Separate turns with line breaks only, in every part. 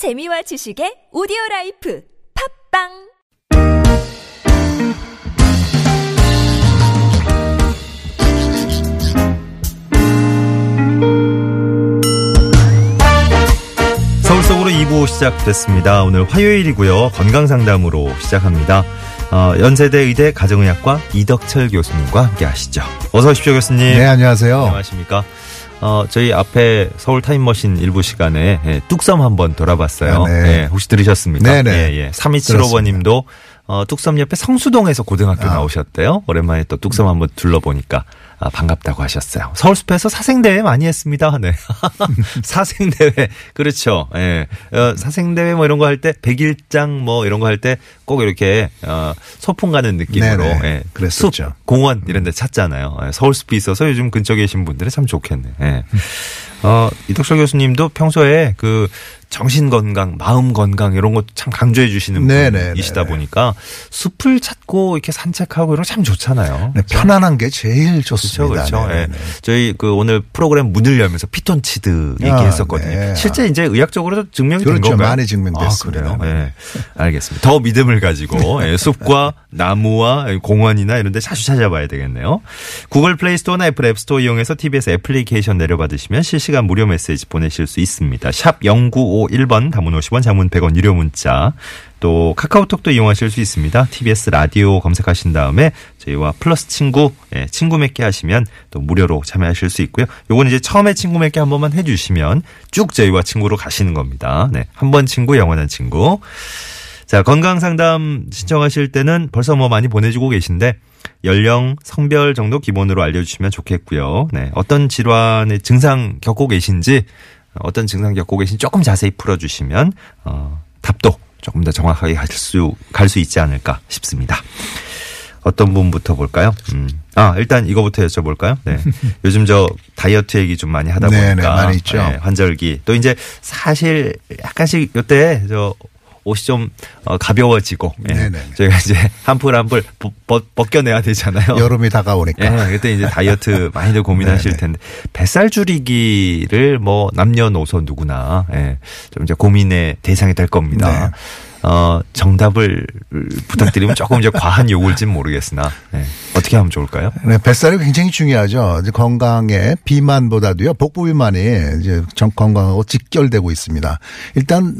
재미와 지식의 오디오 life 팟빵
서울 속으로 2부 시작됐습니다. 오늘 화요일이고요. 건강 상담으로 시작합니다. 어, 연세대 의대 가정의학과 이덕철 교수님과 함께 하시죠. 어서 오십시오, 교수님.
네, 안녕하세요.
안녕하십니까. 어, 저희 앞에 서울 타임머신 일부 시간에 예, 뚝섬 한번 돌아봤어요.
아, 네.
예, 혹시 들으셨습니까?
네네.
예, 예. 3275번님도 어, 뚝섬 옆에 성수동에서 고등학교
아.
나오셨대요. 오랜만에 또 뚝섬 한번 둘러보니까 아, 반갑다고 하셨어요. 서울숲에서 사생대회 많이 했습니다. 네. 사생대회. 그렇죠. 예. 어, 사생대회 뭐 이런 거 할 때, 백일장 뭐 이런 거 할 때 꼭 이렇게, 어, 소풍 가는 느낌으로.
네네.
예.
그랬었죠.
숲, 공원 이런 데 찾잖아요. 예, 서울숲이 있어서 요즘 근처에 계신 분들은 참 좋겠네. 예. 어, 이덕철 교수님도 평소에 그 정신 건강, 마음 건강 이런 것참 강조해 주시는
네네네네.
분이시다 보니까 숲을 찾고 이렇게 산책하고 이런 거 참 좋잖아요.
네, 편안한 게 제일 좋습니다.
그렇죠, 그렇죠.
네,
예.
네.
저희 그 오늘 프로그램 문을 열면서 피톤치드
아,
얘기했었거든요.
네.
실제 이제 의학적으로도 증명이 된
그렇죠.
건가요?
많이 증명됐습니다.
아, 그래요. 예. 알겠습니다. 더 믿음을 가지고 예, 숲과 나무와 공원이나 이런 데 자주 찾아봐야 되겠네요. 구글 플레이 스토어나 애플 앱 스토어 이용해서 TBS 애플리케이션 내려받으시면 실시간 무료 메시지 보내실 수 있습니다. 샵 0951번 단문 50원 장문 100원 유료 문자 또 카카오톡도 이용하실 수 있습니다. TBS 라디오 검색하신 다음에 저희와 플러스 친구, 예, 친구 맺기 하시면 또 무료로 참여하실 수 있고요. 요건 이제 처음에 친구 맺기 한 번만 해주시면 쭉 저희와 친구로 가시는 겁니다. 네. 한 번 친구, 영원한 친구. 자, 건강 상담 신청하실 때는 벌써 뭐 많이 보내주고 계신데 연령, 성별 정도 기본으로 알려주시면 좋겠고요. 네. 어떤 질환의 증상 겪고 계신지 어떤 증상 겪고 계신지 조금 자세히 풀어주시면 어, 답도 조금 더 정확하게 갈 수 갈 수 있지 않을까 싶습니다. 어떤 분부터 볼까요? 음. 아, 일단 이거부터 여쭤볼까요? 네. 요즘 저 다이어트 얘기 좀 많이 하다
네네,
보니까.
많이 있죠.
네, 환절기. 또 이제 사실 약간씩 요때 저 옷이 좀 어, 가벼워지고. 예. 저희가 이제 한풀 한풀 벗- 벗겨내야 되잖아요.
여름이 다가오니까.
예, 그때 이제 다이어트 많이들 고민하실. 텐데 뱃살 줄이기를 뭐 남녀노소 누구나 예, 좀 이제 고민의 대상이 될 겁니다.
네.
어, 정답을 부탁드리면 조금 이제 과한 요구일진 모르겠으나 예, 어떻게 하면 좋을까요?
네, 뱃살이 굉장히 중요하죠. 건강에 비만보다도요, 복부 비만이 이제 정 건강하고 직결되고 있습니다. 일단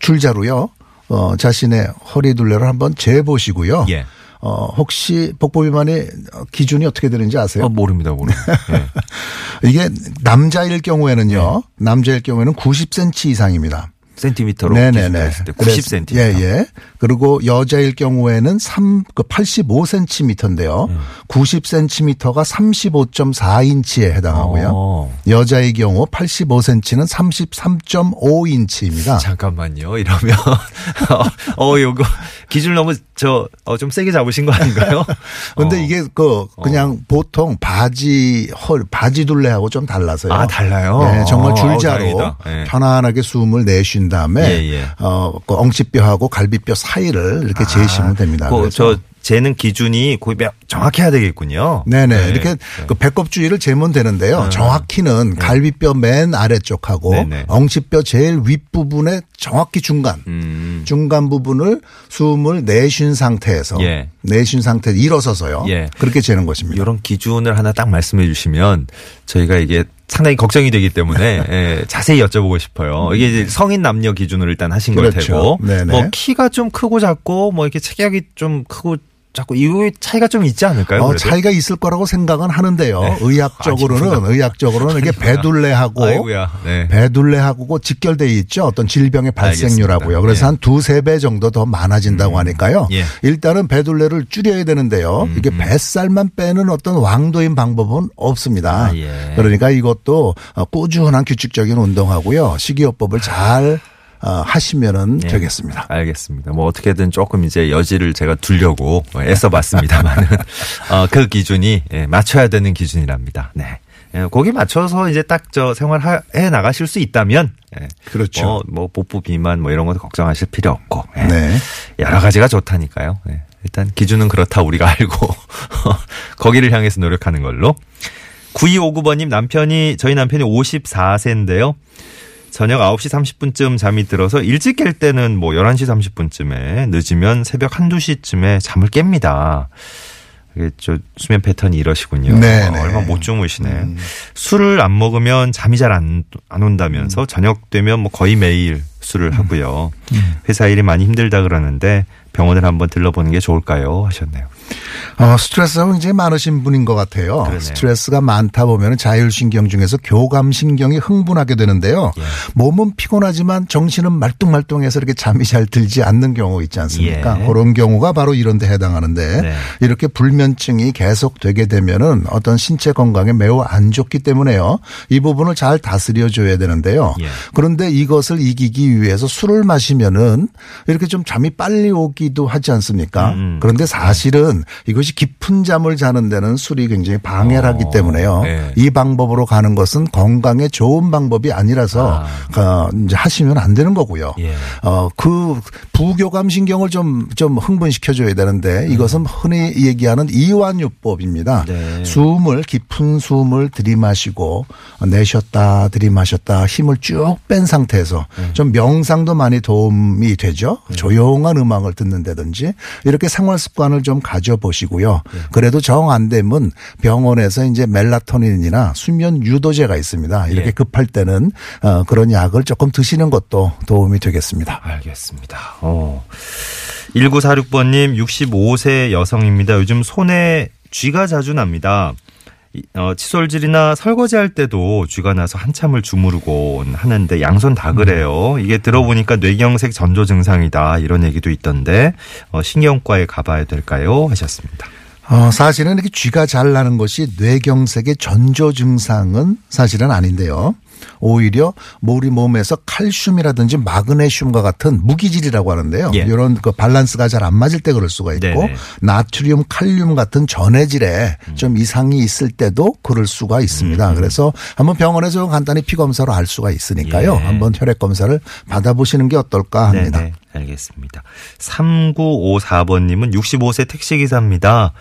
줄자로요, 어, 자신의 허리 둘레를 한번 재보시고요.
예.
어, 혹시 복부 비만의 기준이 어떻게 되는지 아세요?
어, 모릅니다, 모릅니다. 예.
이게 남자일 경우에는요, 남자일 경우에는 90cm 이상입니다.
센티미터로
네네네.
기준했을 때 90cm.
예, 예. 그리고 여자일 경우에는 3, 그 85cm인데요.
음.
90cm가 35.4인치에 해당하고요.
어.
여자의 경우 85cm는 33.5인치입니다.
잠깐만요. 이러면 어 요거 기준 너무 저좀 세게 잡으신 거 아닌가요?
근데
어.
이게 그 그냥 보통 바지 헐 바지 둘레하고 좀 달라서요.
아, 달라요?
네, 정말
어,
줄자로.
예.
편안하게 숨을 내쉰 다음에
예, 예.
어, 그 엉치뼈하고 갈비뼈 사이를 이렇게 재시면 됩니다.
그,
그래서
저 재는 기준이 거의 몇- 정확해야 되겠군요.
네네.
네.
이렇게 그 배꼽 주위를 재면 되는데요. 정확히는 갈비뼈 맨 아래쪽하고
네네.
엉치뼈 제일 윗부분의 정확히 중간.
음.
중간 부분을 숨을 내쉰 상태에서
예.
내쉰 상태 일어서서요.
예.
그렇게 재는 것입니다.
이런 기준을 하나 딱 말씀해 주시면 저희가 이게 상당히 걱정이 되기 때문에 예, 자세히 여쭤보고 싶어요. 이게 이제 성인 남녀 기준으로 일단 하신 걸
그렇죠.
테고
네네.
뭐 키가 좀 크고 작고 뭐 이렇게 체격이 좀 크고 작고 이거 차이가 좀 있지 않을까요?
어? 차이가 있을 거라고 생각은 하는데요.
네.
의학적으로는 의학적으로는 이게 배둘레하고.
네.
배둘레하고 직결돼 있죠. 어떤 질병의 발생률하고요.
알겠습니다.
그래서
예.
한 두세 배 정도 더 많아진다고 하니까요.
예. 음,
일단은 배둘레를 줄여야 되는데요. 이게 뱃살만 빼는 어떤 왕도인 방법은 없습니다.
아, 예.
그러니까 이것도 어, 꾸준한 규칙적인 운동하고요. 식이요법을 잘 어, 하시면은
예.
되겠습니다.
알겠습니다. 뭐 어떻게든 조금 이제 여지를 제가 두려고 애써 봤습니다만은 어, 그 기준이 예, 맞춰야 되는 기준이랍니다. 네. 예, 거기 맞춰서 이제 딱 저 생활해 나가실 수 있다면 예,
그렇죠.
뭐, 뭐 복부 비만 뭐 이런 것도 걱정하실 필요 없고 예.
네.
여러 가지가 좋다니까요. 예. 일단 기준은 그렇다 우리가 알고 거기를 향해서 노력하는 걸로 9259번님 남편이 저희 남편이 54세인데요. 저녁 9시 30분쯤 잠이 들어서 일찍 깰 때는 뭐 11시 30분쯤에 늦으면 새벽 1, 2시쯤에 잠을 깹니다. 이게 저 수면 패턴이 이러시군요.
네,
어,
네.
얼마 못 주무시네. 술을 안 먹으면 잠이 잘안안 온다면서 저녁 되면 뭐 거의 매일 술을 하고요. 회사 일이 많이 힘들다 그러는데 병원을 한번 들러보는 게 좋을까요? 하셨네요.
어, 스트레스가 굉장히 많으신 분인 것 같아요.
그러네요.
스트레스가 많다 보면 자율신경 중에서 교감신경이 흥분하게 되는데요.
예.
몸은 피곤하지만 정신은 말똥말똥해서 이렇게 잠이 잘 들지 않는 경우 있지 않습니까?
예.
그런 경우가 바로 이런 데 해당하는데
네.
이렇게 불면증이 계속되게 되면은 어떤 신체 건강에 매우 안 좋기 때문에요. 이 부분을 잘 다스려 줘야 되는데요.
예.
그런데 이것을 이기기 위해서 술을 마시면은 이렇게 좀 잠이 빨리 오기 도 하지 않습니까?
음.
그런데 사실은 이것이 깊은 잠을 자는 데는 술이 굉장히 방해를 하기
어,
때문에요.
네.
이 방법으로 가는 것은 건강에 좋은 방법이 아니라서 어, 이제 하시면 안 되는 거고요.
예.
어, 그 부교감 신경을 좀, 좀 흥분시켜 줘야 되는데 이것은 흔히 얘기하는 이완요법입니다.
네.
숨을, 깊은 숨을 들이마시고 내쉬었다 들이마셨다 힘을 쭉 뺀 상태에서
네.
좀 명상도 많이 도움이 되죠. 조용한 음악을 듣는 다든지 이렇게 생활 습관을 좀 가져보시고요.
네.
그래도 정 안 되면 병원에서 이제 멜라토닌이나 수면 유도제가 있습니다. 이렇게
예.
급할 때는 어, 그런 약을 조금 드시는 것도 도움이 되겠습니다.
알겠습니다. 어. 1946번님 65세 여성입니다. 요즘 손에 쥐가 자주 납니다. 이- 어, 칫솔질이나 설거지 할 때도 쥐가 나서 한참을 주무르곤 하는데 양손 다 그래요. 이게 들어보니까 뇌경색 전조 증상이다 이런 얘기도 있던데 어, 신경과에 가봐야 될까요? 하셨습니다.
어, 사실은 이렇게 쥐가 잘 나는 것이 뇌경색의 전조 증상은 사실은 아닌데요. 오히려 우리 몸에서 칼슘이라든지 마그네슘과 같은 무기질이라고 하는데요.
예.
이런 그 밸런스가 잘 안 맞을 때 그럴 수가 있고
네네.
나트륨, 칼륨 같은 전해질에 좀 이상이 있을 때도 그럴 수가 있습니다. 그래서 한번 병원에서 간단히 피 검사로 알 수가 있으니까요.
예.
한번 혈액 검사를 받아보시는 게 어떨까 합니다.
네네. 알겠습니다. 3954번님은 65세 택시기사입니다.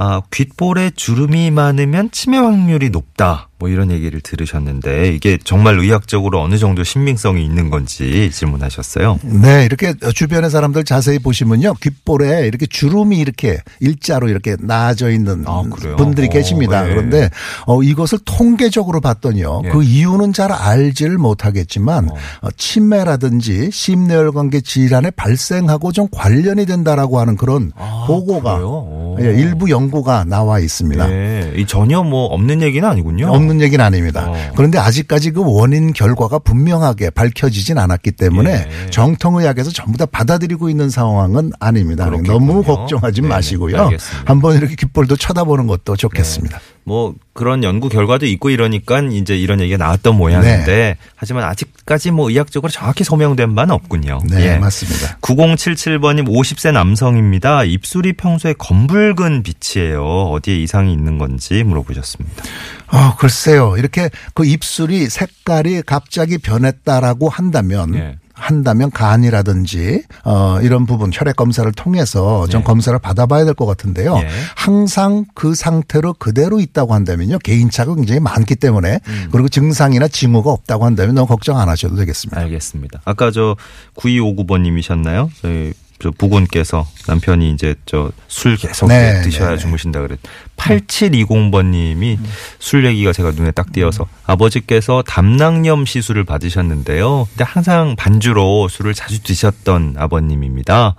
아, 귓볼에 주름이 많으면 치매 확률이 높다. 뭐 이런 얘기를 들으셨는데 이게 정말 의학적으로 어느 정도 신빙성이 있는 건지 질문하셨어요.
네, 이렇게 주변의 사람들 자세히 보시면요. 귓볼에 이렇게 주름이 이렇게 일자로 이렇게 나아져 있는
아?
분들이
어,
계십니다.
예.
그런데 어, 이것을 통계적으로 봤더니요.
예.
그 이유는 잘 알지를 못하겠지만 어, 치매라든지 심뇌혈관계 질환의 발생하고 좀 관련이 된다라고 하는 그런
아,
보고가
그래요? 오.
예, 일부 연구가 나와 있습니다.
네. 이 전혀 뭐 없는 얘기는 아니군요.
없는 얘기는 아닙니다.
어.
그런데 아직까지 그 원인 결과가 분명하게 밝혀지진 않았기 때문에
예.
정통의학에서 전부 다 받아들이고 있는 상황은 아닙니다.
그렇겠군요.
너무 걱정하지
네네.
마시고요.
알겠습니다.
한번 이렇게 귓볼도 쳐다보는 것도 좋겠습니다.
뭐 그런 연구 결과도 있고 이러니까 이제 이런 얘기가 나왔던 모양인데
네.
하지만 아직까지 뭐 의학적으로 정확히 소명된 바는 없군요.
네,
예.
맞습니다.
9077번님 50세 남성입니다. 입술이 평소에 검붉은 빛이에요. 어디에 이상이 있는 건지 물어보셨습니다.
아, 글쎄요. 이렇게 그 입술이 색깔이 갑자기 변했다라고 한다면
예.
한다면 간이라든지 어 이런 부분 혈액 검사를 통해서 좀
네.
검사를 받아봐야 될 것 같은데요.
예.
항상 그 상태로 그대로 있다고 한다면요 개인차가 굉장히 많기 때문에
음.
그리고 증상이나 징후가 없다고 한다면 너무 걱정 안 하셔도 되겠습니다.
알겠습니다. 아까 저 9259번님이셨나요? 저희 저 부군께서 남편이 이제 저 술 계속
네,
드셔야
네, 네.
주무신다 그랬. 8720번님이 술 얘기가 제가 눈에 딱 띄어서 아버지께서 담낭염 시술을 받으셨는데요. 근데 항상 반주로 술을 자주 드셨던 아버님입니다.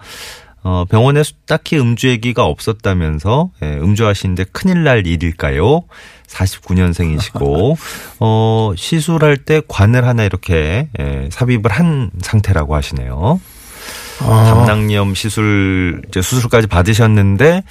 어, 병원에 수- 딱히 음주 얘기가 없었다면서 예, 음주하시는데 큰일 날 일일까요? 49년생이시고 어, 시술할 때 관을 하나 이렇게 예, 삽입을 한 상태라고 하시네요.
어,
담낭염 시술 이제 수술까지 받으셨는데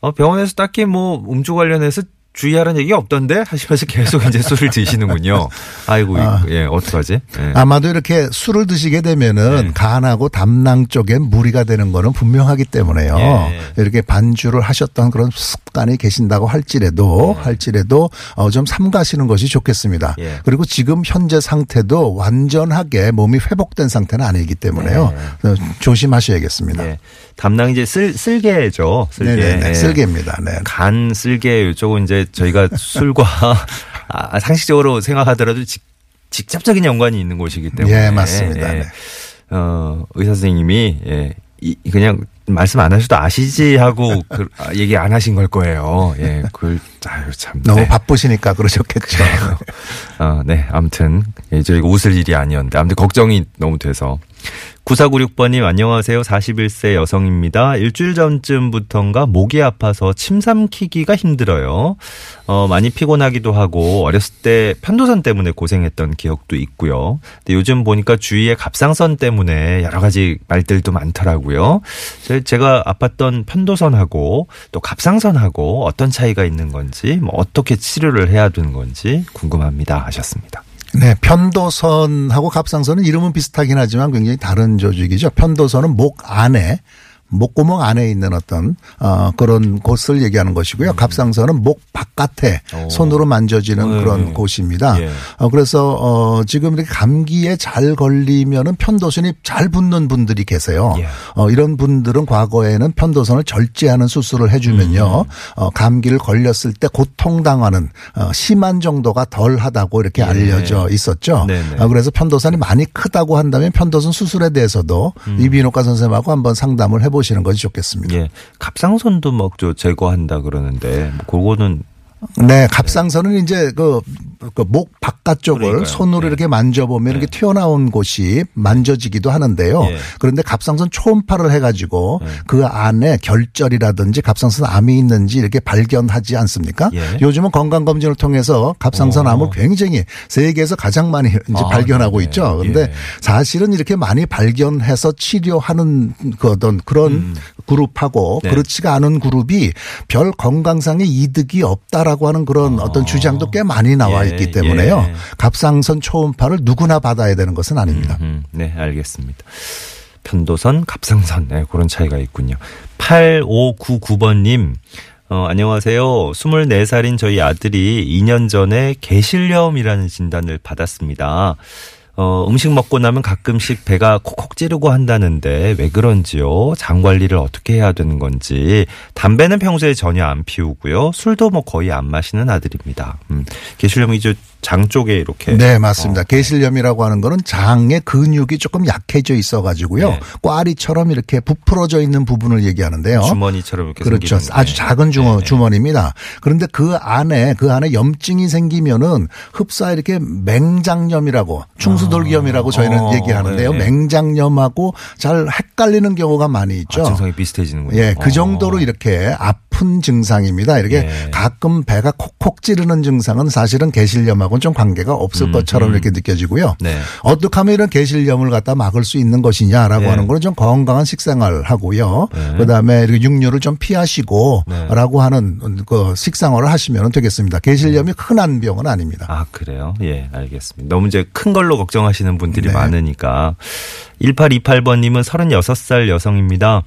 어, 병원에서 딱히 뭐 음주 관련해서 주의하라는 얘기가 없던데 하시면서 계속 이제 술을 드시는군요. 아이고
아.
예 어떡하지? 예.
아마도 이렇게 술을 드시게 되면은
네.
간하고 담낭 쪽에 무리가 되는 거는 분명하기 때문에요.
예.
이렇게 반주를 하셨던 그런 습관이 계신다고 할지라도 할지라도 어, 좀 삼가시는 것이 좋겠습니다.
예.
그리고 지금 현재 상태도 완전하게 몸이 회복된 상태는 아니기 때문에요. 어, 조심하셔야겠습니다.
예. 담낭 이제 쓸 쓸개죠. 쓸개. 예.
쓸개입니다. 네.
간 쓸개 이쪽은 이제 저희가 술과 아, 상식적으로 생각하더라도 직, 직접적인 연관이 있는 곳이기 때문에
예, 맞습니다.
예.
네.
어, 의사 선생님이 예, 이, 그냥 말씀 안 하셔도 아시지 하고 그, 아, 얘기 안 하신 걸 거예요. 예, 그걸 아유 참
너무
네.
바쁘시니까 그러셨겠죠.
어, 네, 아무튼 예, 저희가 웃을 일이 아니었는데 아무튼 걱정이 너무 돼서 9496번님 안녕하세요. 41세 여성입니다. 일주일 전쯤부터인가 목이 아파서 침 삼키기가 힘들어요. 어, 많이 피곤하기도 하고 어렸을 때 편도선 때문에 고생했던 기억도 있고요. 근데 요즘 보니까 주위에 갑상선 때문에 여러 가지 말들도 많더라고요. 제- 제가 아팠던 편도선하고 또 갑상선하고 어떤 차이가 있는 건지 뭐 어떻게 치료를 해야 되는 건지 궁금합니다 하셨습니다.
네, 편도선하고 갑상선은 이름은 비슷하긴 하지만 굉장히 다른 조직이죠. 편도선은 목 안에 목구멍 안에 있는 어떤 어 그런 곳을 얘기하는 것이고요. 갑상선은 목 바깥에
음. 오.
손으로 만져지는
네.
그런 곳입니다.
예.
어 그래서 어 지금 이렇게 감기에 잘 걸리면은 편도선이 잘 붙는 분들이 계세요.
예.
어 이런 분들은 과거에는 편도선을 절제하는 수술을 해주면요.
음.
어 감기를 걸렸을 때 고통당하는 어 심한 정도가 덜하다고 이렇게
예.
알려져 있었죠.
네네.
어, 그래서 편도선이 많이 크다고 한다면 편도선 수술에 대해서도
음.
이비인후과 선생님하고 한번 상담을 해보 시는 것이 좋겠습니다.
예. 갑상선도 막 저 제거한다 그러는데 뭐 그거는
네, 갑상선은 이제 그, 그 목 바깥쪽을
그러니까요.
손으로
네.
이렇게 만져보면 이렇게 튀어나온 곳이 만져지기도 하는데요.
예.
그런데 갑상선 초음파를 해가지고
네.
그 안에 결절이라든지 갑상선 암이 있는지 이렇게 발견하지 않습니까?
예.
요즘은 건강검진을 통해서 갑상선
어.
암을 굉장히 세계에서 가장 많이 이제
아,
발견하고
네.
있죠. 그런데
예.
사실은 이렇게 많이 발견해서 치료하는 그 어떤 그런 그룹하고
네.
그렇지가 않은 그룹이 별 건강상의 이득이 없다라고 하는 그런 어떤 주장도 꽤 많이 나와
예,
있기 때문에요.
예.
갑상선 초음파를 누구나 받아야 되는 것은 아닙니다.
음, 네, 알겠습니다. 편도선, 갑상선, 네, 그런 차이가 있군요. 8599번님, 어, 안녕하세요. 24살인 저희 아들이 2년 전에 개실염이라는 진단을 받았습니다. 어, 음식 먹고 나면 가끔씩 배가 콕콕 찌르고 한다는데 왜 그런지요? 장 관리를 어떻게 해야 되는 건지. 담배는 평소에 전혀 안 피우고요. 술도 뭐 거의 안 마시는 아들입니다. 음, 개실염이 이제 장 쪽에 이렇게.
네, 맞습니다. 개실염이라고 하는 거는 장의 근육이 조금 약해져 있어 가지고요.
네.
꽈리처럼 이렇게 부풀어져 있는 부분을 얘기하는데요.
주머니처럼 이렇게
그렇죠. 아주
네.
작은 주머,
네.
주머니입니다. 그런데 그 안에 그 안에 염증이 생기면은 흡사 이렇게 맹장염이라고 충수 돌기염이라고 저희는
어,
얘기하는데요.
네.
맹장염하고 잘 헷갈리는 경우가 많이 있죠.
아, 증상이 비슷해지는군요.
예, 그
어.
정도로 이렇게 아픈 증상입니다. 이렇게
예.
가끔 배가 콕콕 찌르는 증상은 사실은 개실염하고는 좀 관계가 없을
음,
것처럼
음.
이렇게 느껴지고요.
네.
어떻게 하면 이런 개실염을 갖다 막을 수 있는 것이냐라고
네.
하는 거는 좀 건강한 식생활 하고요.
네.
그다음에 이렇게 육류를 좀 피하시고
네.
라고 하는 그 식생활을 하시면 되겠습니다. 개실염이 흔한 병은 아닙니다.
아, 그래요? 예, 알겠습니다. 너무 이제 큰 걸로 걱정 하시는 분들이
네.
많으니까. 1828번님은 36살 여성입니다.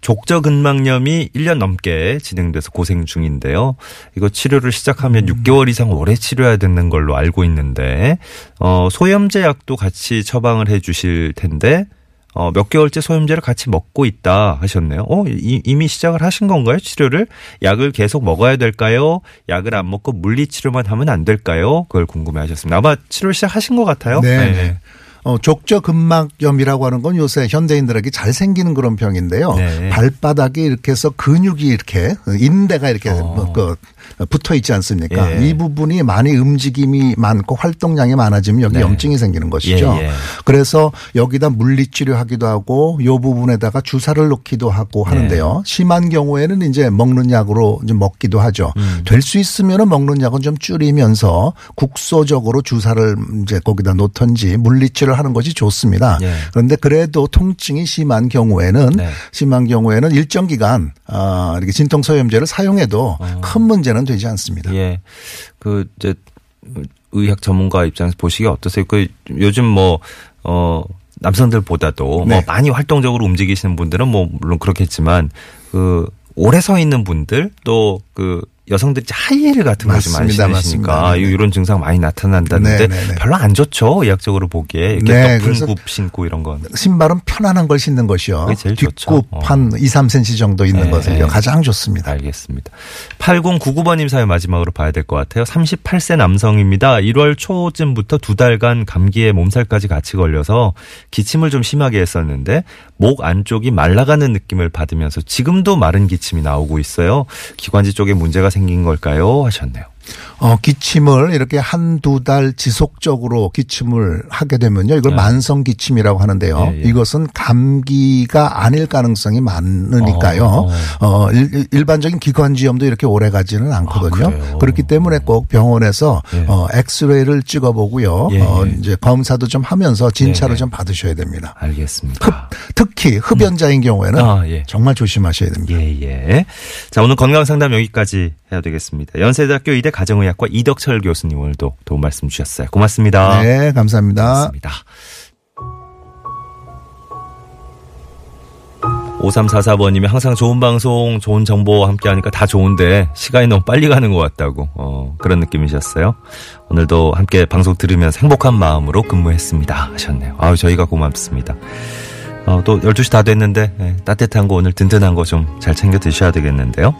족저 근막염이 1년 넘게 진행돼서 고생 중인데요. 이거 치료를 시작하면 6개월 이상 오래 치료해야 되는 걸로 알고 있는데, 어, 소염제 약도 같이 처방을 해 주실 텐데, 어, 몇 개월째 소염제를 같이 먹고 있다 하셨네요. 어, 이, 이미 시작을 하신 건가요? 치료를? 약을 계속 먹어야 될까요? 약을 안 먹고 물리치료만 하면 안 될까요? 그걸 궁금해 하셨습니다. 아마 치료를 시작하신 것 같아요.
네. 네. 어, 족저근막염이라고 하는 건 요새 현대인들에게 잘 생기는 그런 병인데요.
네.
발바닥에 이렇게 해서 근육이 이렇게 인대가 이렇게
어.
뭐그 붙어 있지 않습니까?
예.
이 부분이 많이 움직임이 많고 활동량이 많아지면 여기
네.
염증이 생기는 것이죠.
예, 예.
그래서 여기다 물리치료하기도 하고 요 부분에다가 주사를 놓기도 하고
네.
하는데요. 심한 경우에는 이제 먹는 약으로 이제 먹기도 하죠.
음.
될수 있으면은 먹는 약은 좀 줄이면서 국소적으로 주사를 이제 거기다 놓던지 물리치료를 하는 것이 좋습니다.
예.
그런데 그래도 통증이 심한 경우에는
네.
심한 경우에는 일정 기간 아 이렇게 진통소염제를 사용해도 큰 문제는 되지 않습니다.
어. 예. 그, 이제, 의학 전문가 입장에서 보시기에 어떠세요? 그, 요즘 뭐, 어, 남성들보다도
네.
뭐 많이 활동적으로 움직이시는 분들은 뭐, 물론 그렇겠지만, 그, 오래 서 있는 분들, 또 그, 여성들이 하이힐 같은 거 좀 많이. 신으시니까
맞습니다. 네네.
이런 증상 많이 나타난다는데
네네네.
별로 안 좋죠. 의학적으로 보기에 이렇게
네,
굽 신고 이런 건.
신발은 편안한 걸 신는 것이요. 뒷굽
좋죠. 어.
한 2, 3cm 정도 있는
네,
것을요.
네.
가장 좋습니다.
알겠습니다. 8099번님 사연 마지막으로 봐야 될 것 같아요. 38세 남성입니다. 1월 초쯤부터 두 달간 감기에 몸살까지 같이 걸려서 기침을 좀 심하게 했었는데 목 안쪽이 말라가는 느낌을 받으면서 지금도 마른 기침이 나오고 있어요. 기관지 쪽에 문제가 생긴 걸까요? 하셨네요.
어, 기침을 이렇게 한두 달 지속적으로 기침을 하게 되면요. 이걸
네.
만성 기침이라고 하는데요.
예, 예.
이것은 감기가 아닐 가능성이 많으니까요.
어.
어, 일, 일반적인 기관지염도 이렇게 오래 가지는 않거든요.
아?
그렇기 때문에 꼭 병원에서
예.
어, 엑스레이를 찍어 보고요.
예,
어,
예.
이제 검사도 좀 하면서 진찰을
네, 네.
좀 받으셔야 됩니다.
알겠습니다.
특히 흡연자인 경우에는
아, 예.
정말 조심하셔야 됩니다.
예, 예. 자, 오늘 건강 상담 여기까지 해야 되겠습니다. 연세대학교 의대 가정의학과 이덕철 교수님 오늘도 도움 말씀 주셨어요. 고맙습니다.
네, 감사합니다.
고맙습니다. 5344번님이 항상 좋은 방송, 좋은 정보와 함께 하니까 다 좋은데 시간이 너무 빨리 가는 것 같다고, 어, 그런 느낌이셨어요. 오늘도 함께 방송 들으면서 행복한 마음으로 근무했습니다. 하셨네요. 아우, 저희가 고맙습니다. 어, 또 12시 다 됐는데, 예, 따뜻한 거 오늘 든든한 거 좀 잘 챙겨 드셔야 되겠는데요.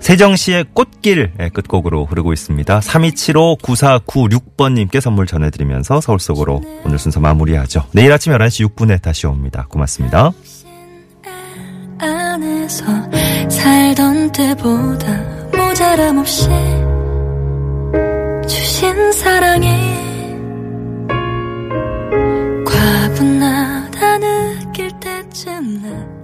세정시의 꽃길 예, 끝곡으로 흐르고 있습니다. 3275-9496번님께 선물 전해드리면서 서울 속으로 오늘 순서 마무리하죠. 내일 아침 11시 6분에 다시 옵니다. 고맙습니다.
안에서 살던 때보다 모자람 없이 주신 사랑에 과분하다 느낄 때쯤 나